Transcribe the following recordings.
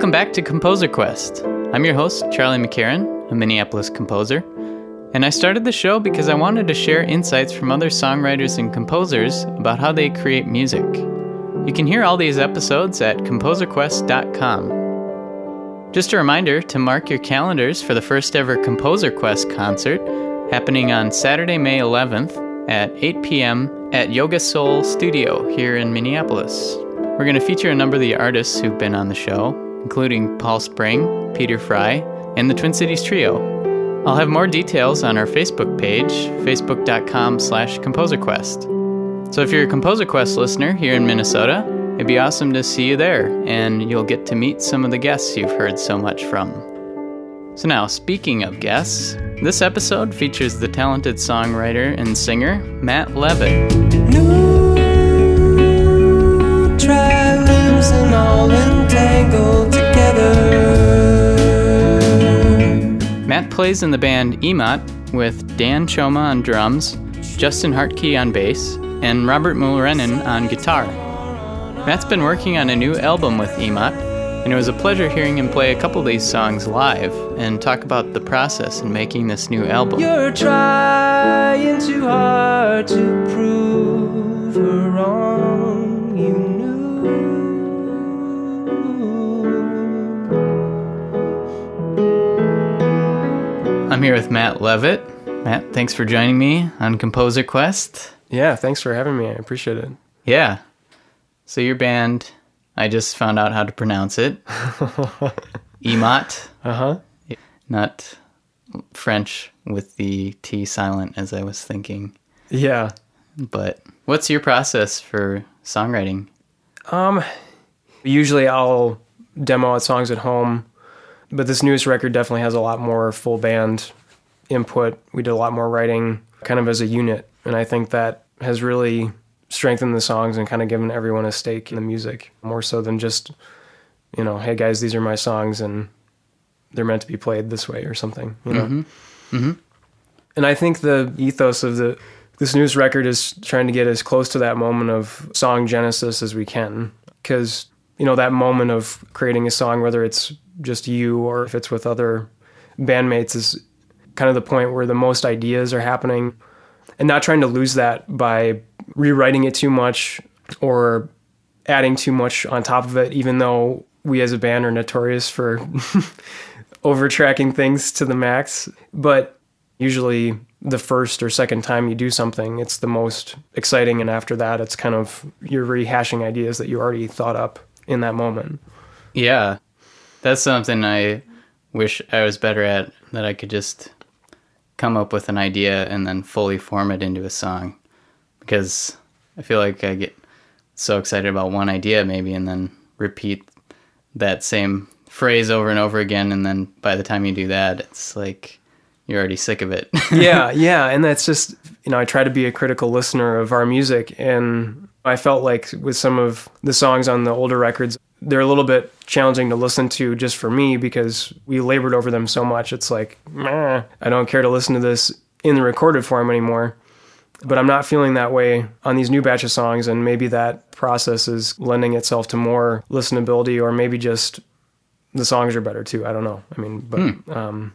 Welcome back to Composer Quest. I'm your host, Charlie McCarron, a Minneapolis composer. And I started the show because I wanted to share insights from other songwriters and composers about how they create music. You can hear all these episodes at composerquest.com. Just a reminder to mark your calendars for the first ever Composer Quest concert happening on Saturday, May 11th at 8 p.m. at Yoga Soul Studio here in Minneapolis. We're going to feature a number of the artists who've been on the show, including Paul Spring, Peter Fry, and the Twin Cities Trio. I'll have more details on our Facebook page, facebook.com slash composerquest. So if you're a Composer Quest listener here in Minnesota, it'd be awesome to see you there, and you'll get to meet some of the guests you've heard so much from. So now, speaking of guests, this episode features the talented songwriter and singer Matt Levitt. New trials and all entangled together. Matt plays in the band EMOT with Dan Choma on drums, Justin Hartke on bass, and Robert Mulrennan on guitar. Matt's been working on a new album with EMOT, and it was a pleasure hearing him play a couple of these songs live and talk about the process in making this new album. You're trying too hard to prove her wrong. I'm here with Matt Levitt. Matt, thanks for joining me on Composer Quest. Yeah, thanks for having me. I appreciate it. Yeah. So your band, I just found out how to pronounce it. EMOT, Uh huh. not French with the T silent as I was thinking. Yeah. But what's your process for songwriting? Um, usually I'll demo out songs at home, but this newest record definitely has a lot more full band input. We did a lot more writing kind of as a unit, and I think that has really strengthened the songs and kind of given everyone a stake in the music more so than just, you know, hey guys, these are my songs and they're meant to be played this way or something, you know. Mm-hmm. Mm-hmm. And I think the ethos of the this newest record is trying to get as close to that moment of song genesis as we can because you know that moment of creating a song whether it's just you or if it's with other bandmates is kind of the point where the most ideas are happening. And not trying to lose that by rewriting it too much or adding too much on top of it even though we as a band are notorious for overtracking things to the max. But usually the first or second time you do something it's the most exciting. And after that it's kind of you're rehashing ideas that you already thought up in that moment. Yeah. That's something I wish I was better at that I could just come up with an idea and then fully form it into a song. Because I feel like I get so excited about one idea maybe and then repeat that same phrase over and over again and then by the time you do that it's like you're already sick of it. yeah yeah and that's just you know i try to be a critical listener of our music and i felt like with some of the songs on the older records they're a little bit challenging to listen to just for me because we labored over them so much. It's like meh, i don't care to listen to this in the recorded form anymore. But i'm not feeling that way on these new batch of songs and maybe that process is lending itself to more listenability or maybe just the songs are better too. I don't know. I mean but um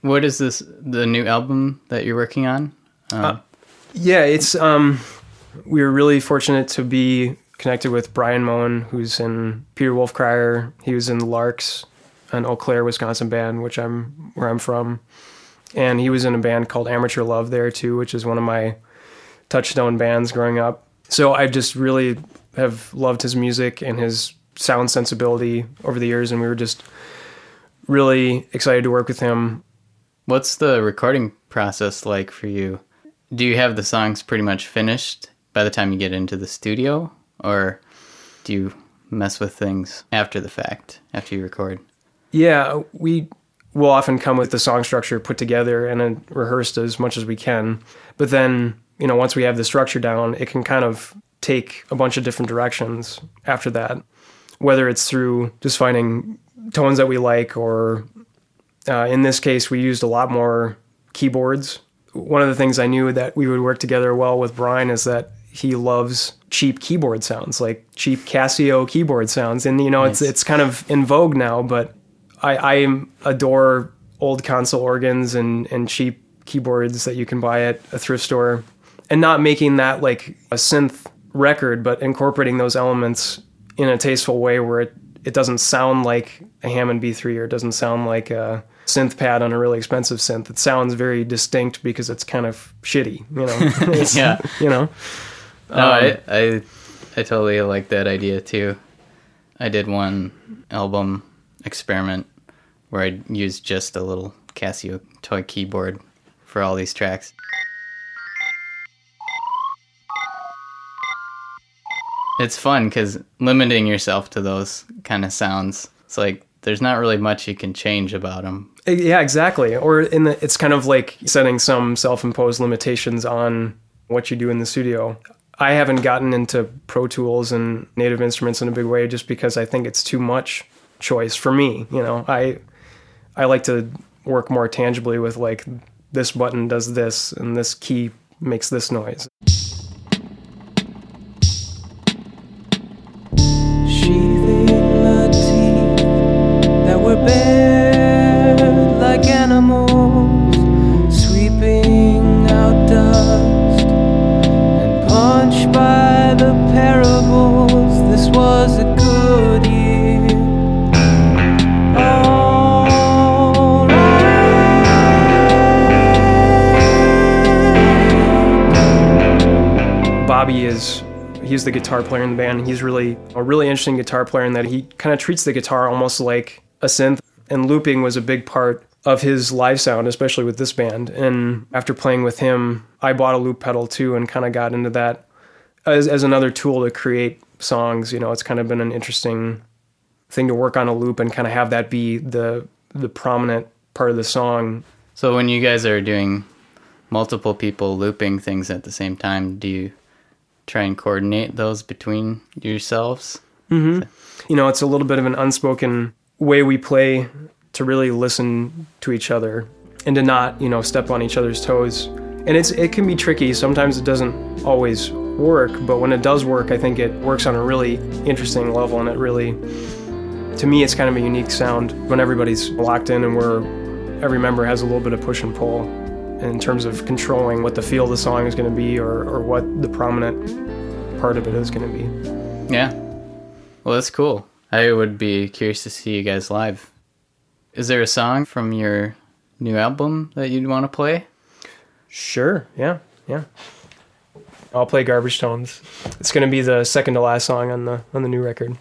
what is this the new album that you're working on? Uh, Yeah, it's um we were really fortunate to be connected with Brian Moen, who's in Peter Wolf Crier. He was in the Laarks, an Eau Claire, Wisconsin band, which I'm where I'm from. And he was in a band called Amateur Love there too, which is one of my touchstone bands growing up. So I just really have loved his music and his sound sensibility over the years and we were just really excited to work with him What's the recording process like for you? Do you have the songs pretty much finished by the time you get into the studio, or do you mess with things after the fact, after you record? Yeah, we will often come with the song structure put together and rehearsed as much as we can. But then, you know, once we have the structure down, it can kind of take a bunch of different directions after that. Whether it's through just finding tones that we like, or uh, in this case, we used a lot more keyboards. One of the things I knew that we would work together well with Brian is that he loves cheap keyboard sounds, like cheap Casio keyboard sounds, and you know it's Nice. it's kind of in vogue now. But I, I adore old console organs and and cheap keyboards that you can buy at a thrift store, and not making that like a synth record, but incorporating those elements in a tasteful way where it it doesn't sound like a Hammond B3 or it doesn't sound like a synth pad on a really expensive synth. It sounds very distinct because it's kind of shitty, you know. Yeah. you know. No, um, I, I I totally like that idea too. I did one album experiment where I used just a little Casio toy keyboard for all these tracks. It's fun because limiting yourself to those kind of sounds, it's like there's not really much you can change about them. Yeah, exactly. Or in the, it's kind of like setting some self-imposed limitations on what you do in the studio. I haven't gotten into Pro Tools and Native Instruments in a big way just because I think it's too much choice for me. You know, I I like to work more tangibly with like this button does this and this key makes this noise. Is he's the guitar player in the band. He's really a really interesting guitar player in that he kind of treats the guitar almost like a synth. And looping was a big part of his live sound, especially with this band. And after playing with him, I bought a loop pedal too, and kind of got into that as as another tool to create songs. You know, it's kind of been an interesting thing to work on a loop and kind of have that be the the prominent part of the song So when you guys are doing multiple people looping things at the same time, do you try and coordinate those between yourselves? Mm-hmm. you know, it's a little bit of an unspoken way we play to really listen to each other and to not, you know, step on each other's toes. And it's it can be tricky. Sometimes it doesn't always work, but when it does work, I think it works on a really interesting level and it really to me it's kind of a unique sound when everybody's locked in and we're every member has a little bit of push and pull in terms of controlling what the feel of the song is going to be or, or what the prominent part of it is going to be. Yeah. Well, that's cool. I would be curious to see you guys live. Is there a song from your new album that you'd want to play? Sure. Yeah. Yeah. I'll play Garbage Tones. It's going to be the second to last song on the on the new record.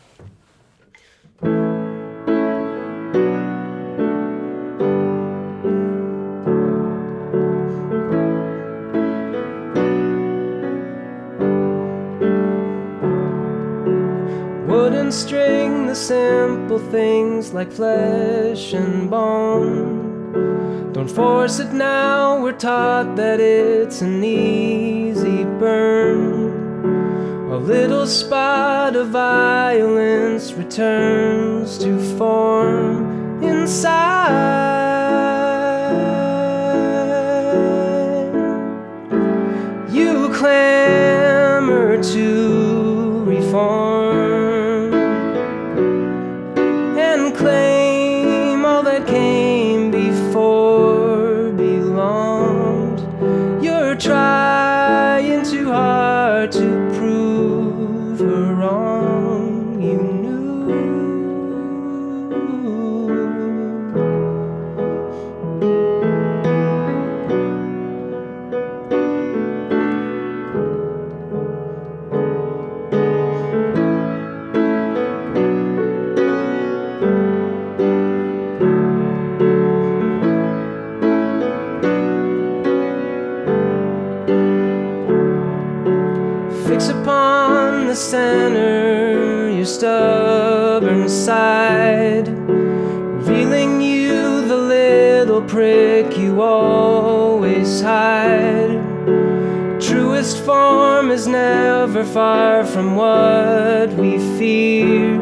Simple things like flesh and bone. Don't force it now, we're taught that it's an easy burn. A little spot of violence returns to form inside. You clamor never far from what we fear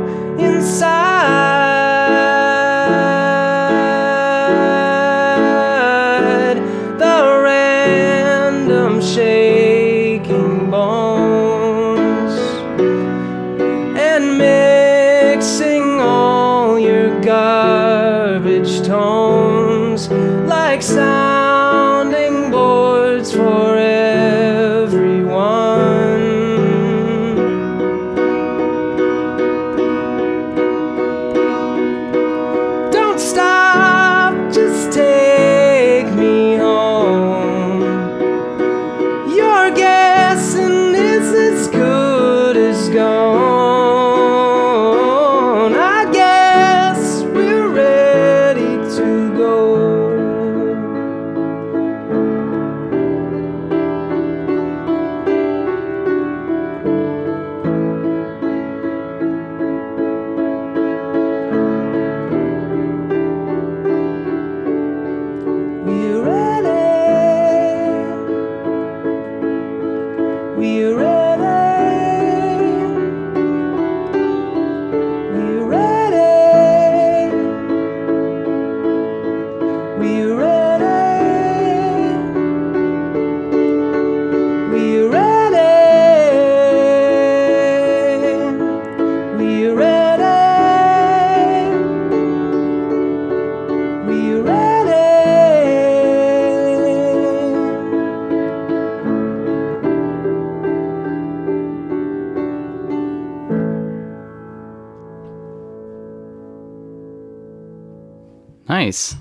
Nice.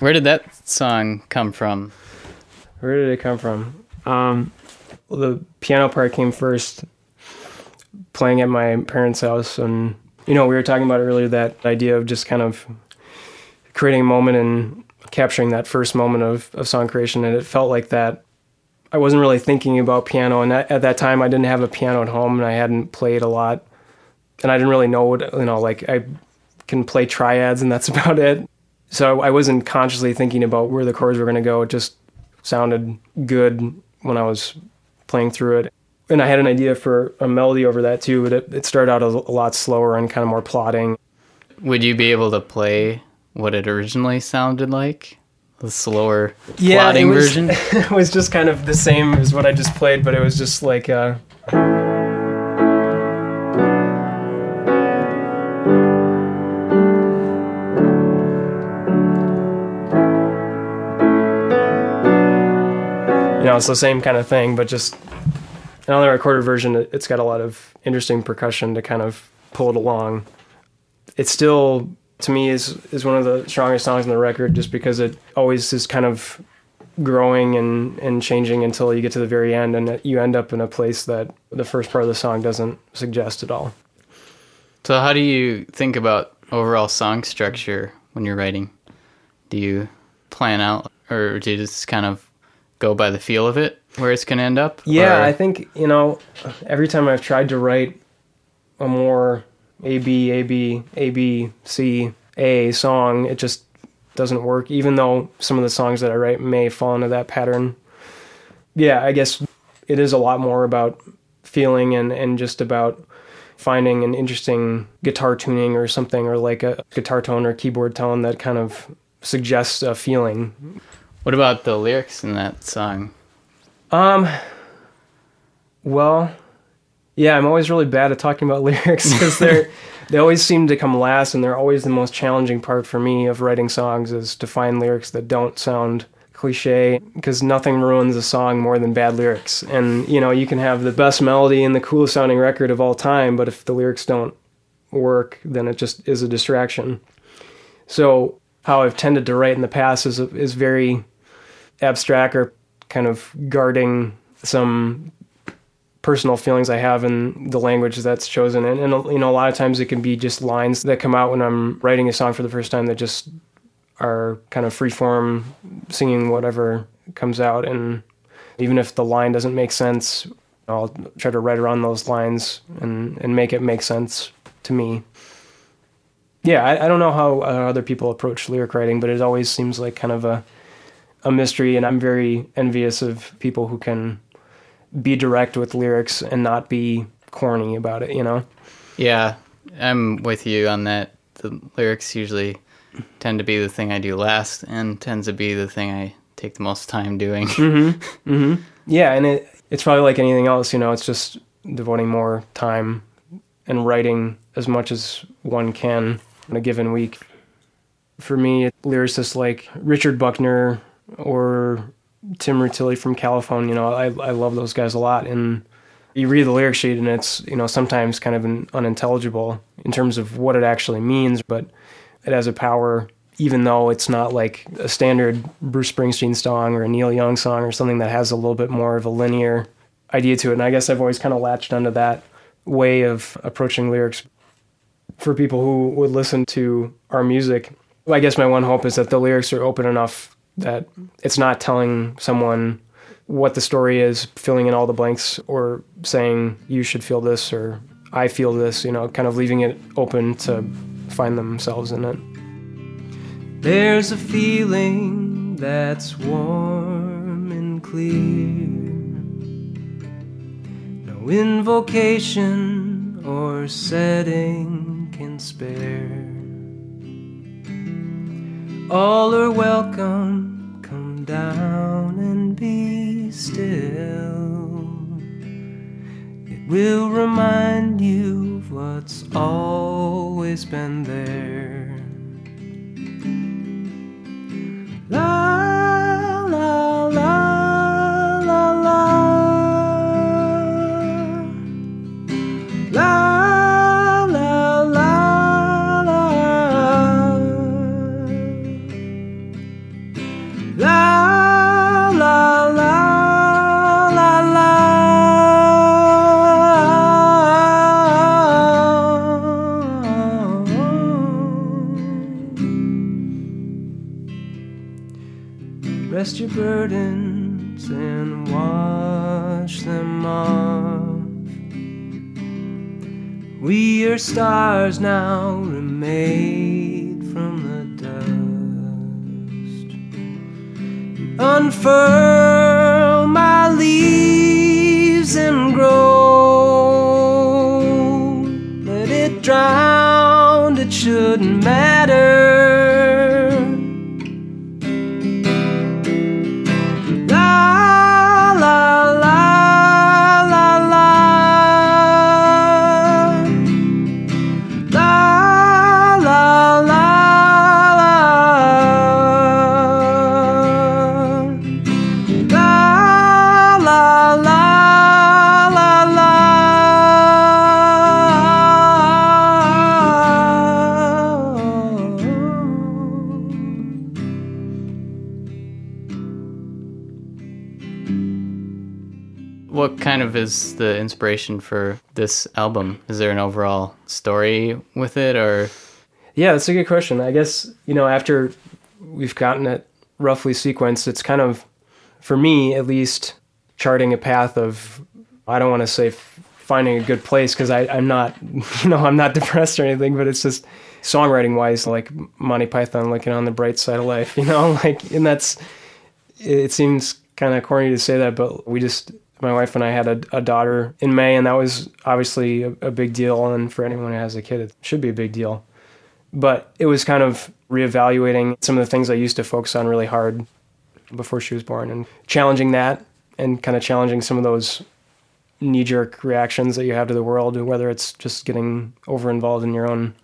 Where did that song come from? Where did it come from? Um, well, the piano part came first, playing at my parents' house, and you know we were talking about earlier that idea of just kind of creating a moment and capturing that first moment of, of song creation, and it felt like that. I wasn't really thinking about piano, and at that time I didn't have a piano at home, and I hadn't played a lot, and I didn't really know what you know. Like I can play triads, and that's about it. So I wasn't consciously thinking about where the chords were going to go. It just sounded good when I was playing through it. And I had an idea for a melody over that too, but it, it started out a, a lot slower and kind of more plotting. Would you be able to play what it originally sounded like? The slower it plotting was, version? it was just kind of the same as what I just played, but it was just like uh, know, it's the same kind of thing, but just and on the recorded version, it- it's got a lot of interesting percussion to kind of pull it along. It still, to me, is is one of the strongest songs on the record, just because it always is kind of growing and and changing until you get to the very end, and you end up in a place that the first part of the song doesn't suggest at all. So, how do you think about overall song structure when you're writing? Do you plan out, or do you just kind of go by the feel of it, where it's going to end up? Yeah, Or- I think you know, every time I've tried to write a more A B A B A B C A song, it just doesn't work. Even though some of the songs that I write may fall into that pattern. Yeah, I guess it is a lot more about feeling and and just about finding an interesting guitar tuning or something or like a guitar tone or keyboard tone that kind of suggests a feeling What about the lyrics in that song? Um. Well, yeah, I'm always really bad at talking about lyrics because they're they always seem to come last, and they're always the most challenging part for me of writing songs is to find lyrics that don't sound cliche because nothing ruins a song more than bad lyrics. And you know, you can have the best melody and the coolest sounding record of all time, but if the lyrics don't work, then it just is a distraction. So how I've tended to write in the past is is very abstract or kind of guarding some personal feelings I have in the language that's chosen. And, and, you know, a lot of times it can be just lines that come out when I'm writing a song for the first time that just are kind of free form, singing whatever comes out. And even if the line doesn't make sense, I'll try to write around those lines and, and make it make sense to me. Yeah, I, I don't know how uh, other people approach lyric writing, but it always seems like kind of a a mystery, and I'm very envious of people who can be direct with lyrics and not be corny about it. You know? Yeah, I'm with you on that. The lyrics usually tend to be the thing I do last, and tends to be the thing I take the most time doing. Mm-hmm, mm-hmm. Yeah, and it it's probably like anything else. You know, it's just devoting more time and writing as much as one can in a given week. For me, lyricists like Richard Buckner or Tim Rutili from Califone, you know, I, I love those guys a lot. And you read the lyric sheet and it's, you know, sometimes kind of unintelligible in terms of what it actually means, but it has a power, even though it's not like a standard Bruce Springsteen song or a Neil Young song or something that has a little bit more of a linear idea to it. And I guess I've always kind of latched onto that way of approaching lyrics for people who would listen to our music. I guess my one hope is that the lyrics are open enough that it's not telling someone what the story is, filling in all the blanks, or saying you should feel this or I feel this, you know, kind of leaving it open to find themselves in it. There's a feeling that's warm and clear. No invocation or setting can spare. All are welcome, come down and be still. It will remind you of what's always been there. Rest your burdens and wash them off. We are stars now, remade from the dust. Unfurl my leaves and grow. Let it drown, it shouldn't kind of is the inspiration for this album? Is there an overall story with it, or Yeah, that's a good question. I guess, you know, after we've gotten it roughly sequenced, it's kind of, for me at least, charting a path of, I don't want to say finding a good place because I'm not, you know, I'm not depressed or anything, but it's just songwriting wise, like Monty Python looking on the bright side of life, you know, like, and that's, it seems kind of corny to say that, but we just, my wife and I had a, a daughter in May, and that was obviously a, a big deal. And for anyone who has a kid, it should be a big deal but it was kind of reevaluating some of the things I used to focus on really hard before she was born and challenging that and kind of challenging some of those knee jerk reactions that you have to the world, whether it's just getting over involved in your own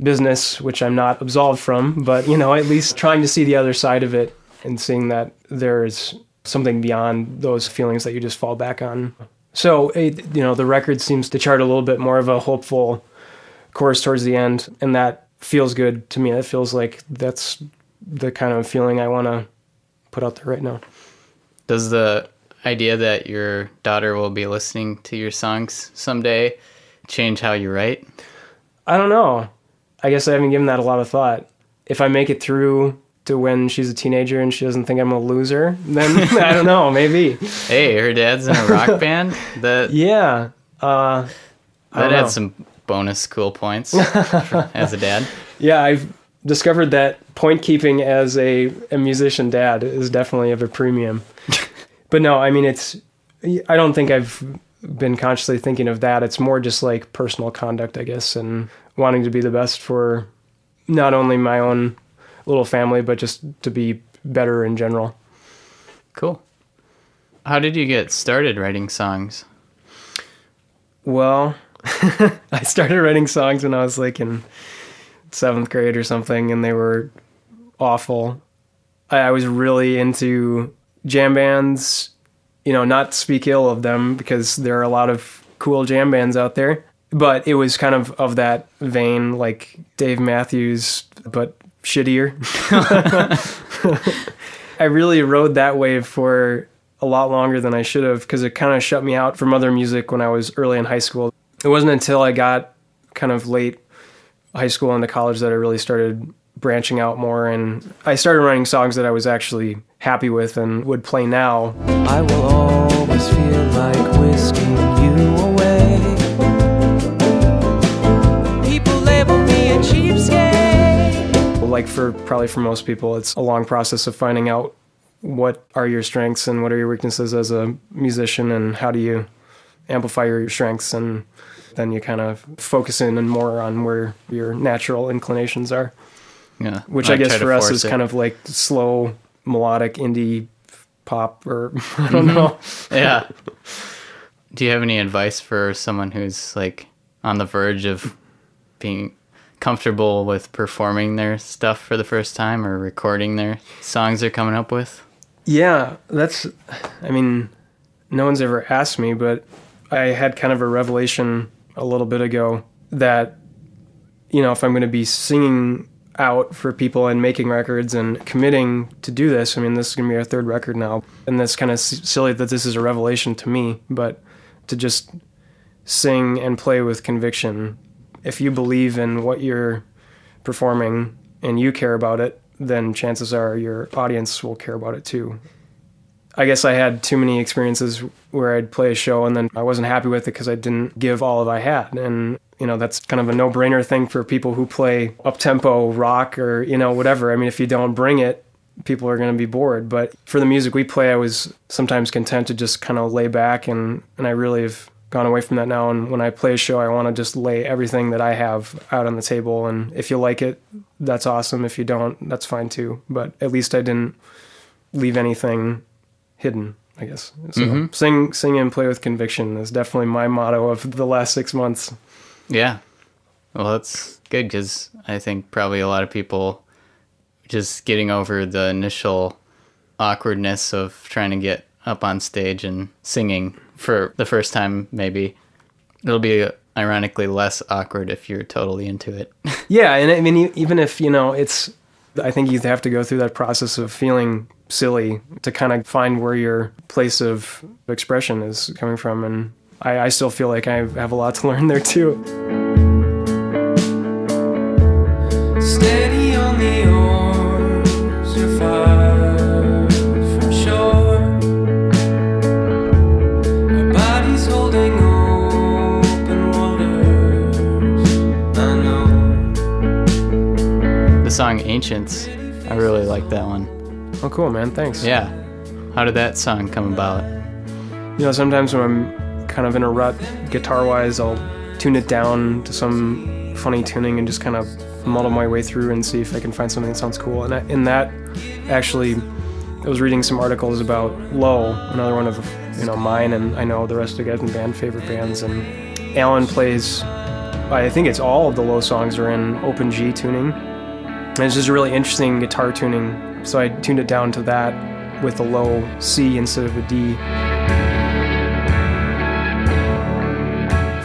business, which I'm not absolved from, but you know, at least trying to see the other side of it and seeing that there's something beyond those feelings that you just fall back on. So, it, you know, the record seems to chart a little bit more of a hopeful course towards the end, and that feels good to me. It feels like that's the kind of feeling I want to put out there right now. does the idea that your daughter will be listening to your songs someday change how you write? I don't know. I guess I haven't given that a lot of thought. If I make it through to when she's a teenager and she doesn't think I'm a loser, then I don't know, maybe. Hey, her dad's in a rock band. That Yeah. Uh, that adds some bonus cool points for- as a dad. Yeah, I've discovered that point keeping as a, a musician dad is definitely of a premium. but no, I mean, it's, I don't think I've been consciously thinking of that. It's more just like personal conduct, I guess, and wanting to be the best for not only my own little family, but just to be better in general. Cool. How did you get started writing songs? Well, I started writing songs when I was like in seventh grade or something, and they were awful. I, I was really into jam bands, you know, not speak ill of them because there are a lot of cool jam bands out there, but it was kind of of that vein, like Dave Matthews, but shittier. I really rode that wave for a lot longer than I should have because it kind of shut me out from other music when I was early in high school. It wasn't until I got kind of late high school into college that I really started branching out more and I started writing songs that I was actually happy with and would play now. I will always feel like Like for probably for most people it's a long process of finding out what are your strengths and what are your weaknesses as a musician and how do you amplify your strengths and then you kind of focus in and more on where your natural inclinations are. Yeah. Which I, guess for us is it. kind of like slow melodic indie pop or I Mm-hmm. don't know. yeah. Do you have any advice for someone who's like on the verge of being comfortable with performing their stuff for the first time or recording their songs they're coming up with? Yeah, that's I mean, no one's ever asked me, but I had kind of a revelation a little bit ago that you know, if I'm going to be singing out for people and making records and committing to do this, I mean, this is going to be our third record now. And that's kind of silly that this is a revelation to me, but to just sing and play with conviction. If you believe in what you're performing and you care about it, then chances are your audience will care about it too. I guess I had too many experiences where I'd play a show and then I wasn't happy with it because I didn't give all of I had. And, you know, that's kind of a no brainer thing for people who play up tempo rock or, you know, whatever. I mean, if you don't bring it, people are going to be bored. But for the music we play, I was sometimes content to just kind of lay back and, and I really have gone away from that now. And when I play a show, I want to just lay everything that I have out on the table. And if you like it, that's awesome. If you don't, that's fine too. But at least I didn't leave anything hidden, I guess. So mm-hmm. sing, sing and play with conviction is definitely my motto of the last six months. Yeah. Well, that's good because I think probably a lot of people just getting over the initial awkwardness of trying to get up on stage and singing for the first time, maybe. It'll be uh, ironically less awkward if you're totally into it. Yeah, and I mean, e- even if you know, it's, I think you have to go through that process of feeling silly to kind of find where your place of expression is coming from, and I, I still feel like I have a lot to learn there too. Steady the song Ancients, I really like that one. Oh, cool, man. Thanks. Yeah. How did that song come about? You know, sometimes when I'm kind of in a rut guitar wise, I'll tune it down to some funny tuning and just kind of muddle my way through and see if I can find something that sounds cool. And in that, actually, I was reading some articles about Low, another one of you know mine, and I know the rest of the guys in the band favorite bands. And Alan plays, I think it's all of the Low songs are in open G tuning, and it's just really interesting guitar tuning. So I tuned it down to that with a low C instead of a D.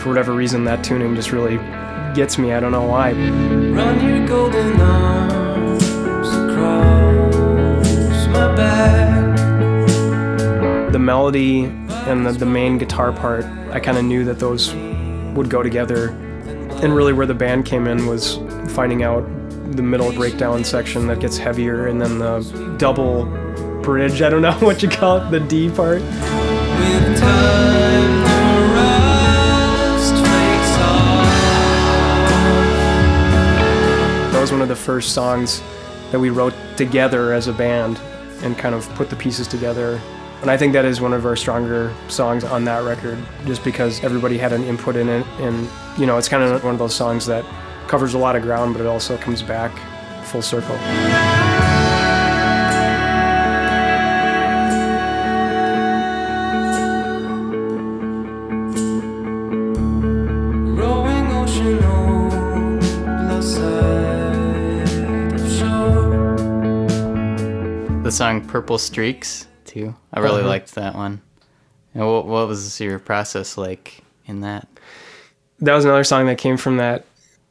For whatever reason, that tuning just really gets me. I don't know why. Run your golden arms across my back. The melody and the, the main guitar part, I kind of knew that those would go together. And really, where the band came in was finding out the middle breakdown section that gets heavier, and then the double bridge. I don't know what you call it, the D part. With time, the rust fades off. That was one of the first songs that we wrote together as a band and kind of put the pieces together. And I think that is one of our stronger songs on that record, just because everybody had an input in it. And, you know, it's kind of one of those songs that covers a lot of ground, but it also comes back full circle. The song Purple Streaks, too. I really uh-huh. liked that one. And what, what was your process like in that? That was another song that came from that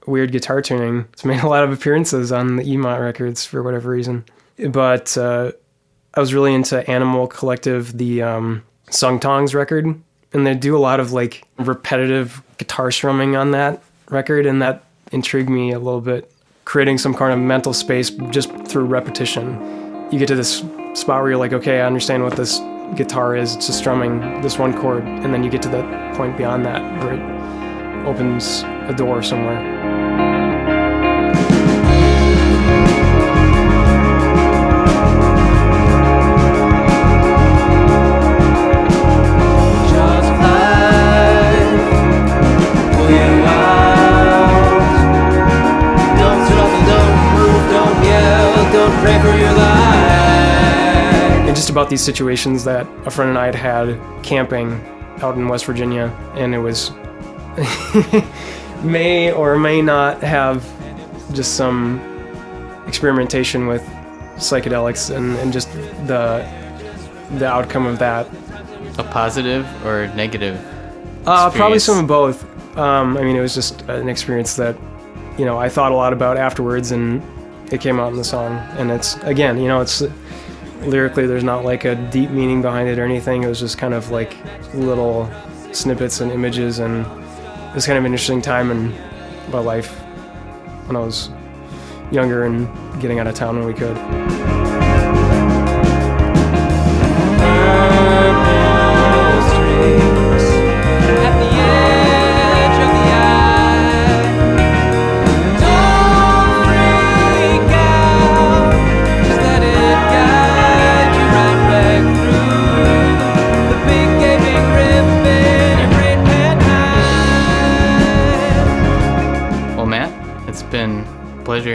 weird guitar tuning. It's made a lot of appearances on the Emot records for whatever reason. But uh, I was really into Animal Collective, the um, Sung Tongs record, and they do a lot of like repetitive guitar strumming on that record, and that intrigued me a little bit. Creating some kind of mental space just through repetition. You get to this spot where you're like, okay, I understand what this guitar is. It's just strumming this one chord, and then you get to the point beyond that where it opens a door somewhere. About these situations that a friend and I had had camping out in West Virginia, and it was may or may not have just some experimentation with psychedelics and, and just the the outcome of that. A positive or negative? Uh, probably some of both. Um, I mean, it was just an experience that you know I thought a lot about afterwards, and it came out in the song. And it's again, you know, it's lyrically there's not like a deep meaning behind it or anything. It was just kind of like little snippets and images, and it was kind of an interesting time in my life when I was younger and getting out of town when we could.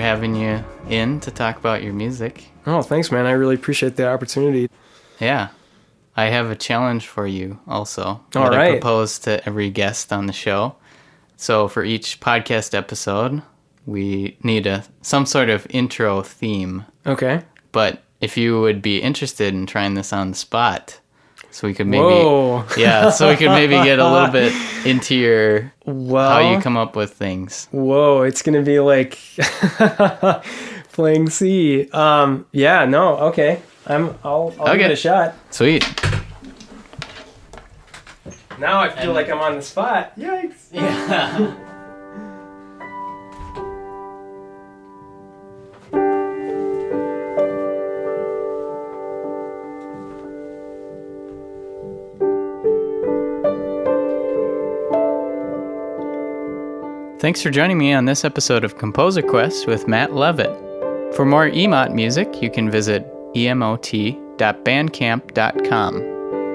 Having you in to talk about your music. Oh, thanks, man. I really appreciate the opportunity. Yeah. I have a challenge for you also All that I propose to every guest on the show. So for each podcast episode, we need a some sort of intro theme. Okay. But if you would be interested in trying this on the spot, so we could maybe Whoa. yeah, so we could maybe get a little bit into your Well, how you come up with things. Whoa, it's gonna be like playing C. Um, yeah, no, okay. I'm. I'll, I'll give Okay. it a shot. Sweet. Now I feel like I'm on the spot. Yikes! Yeah. Thanks for joining me on this episode of Composer Quest with Matt Levitt. For more EMOT music, you can visit emot.bandcamp.com.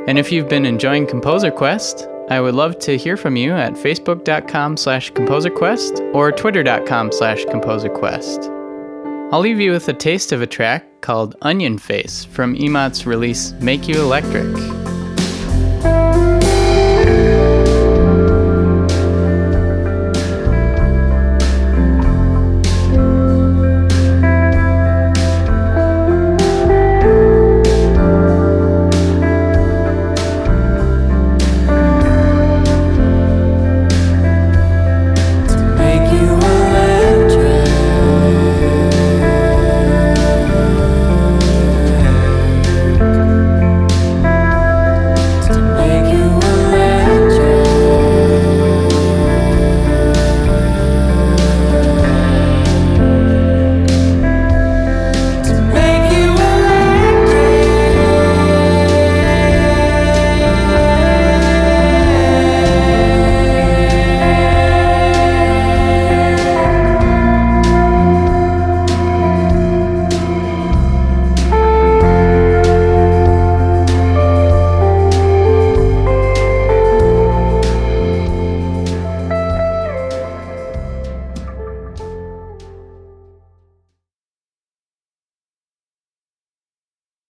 And if you've been enjoying Composer Quest, I would love to hear from you at facebook.com slash composerquest or twitter.com slash composerquest. I'll leave you with a taste of a track called Onion Face from EMOT's release Make You Electric.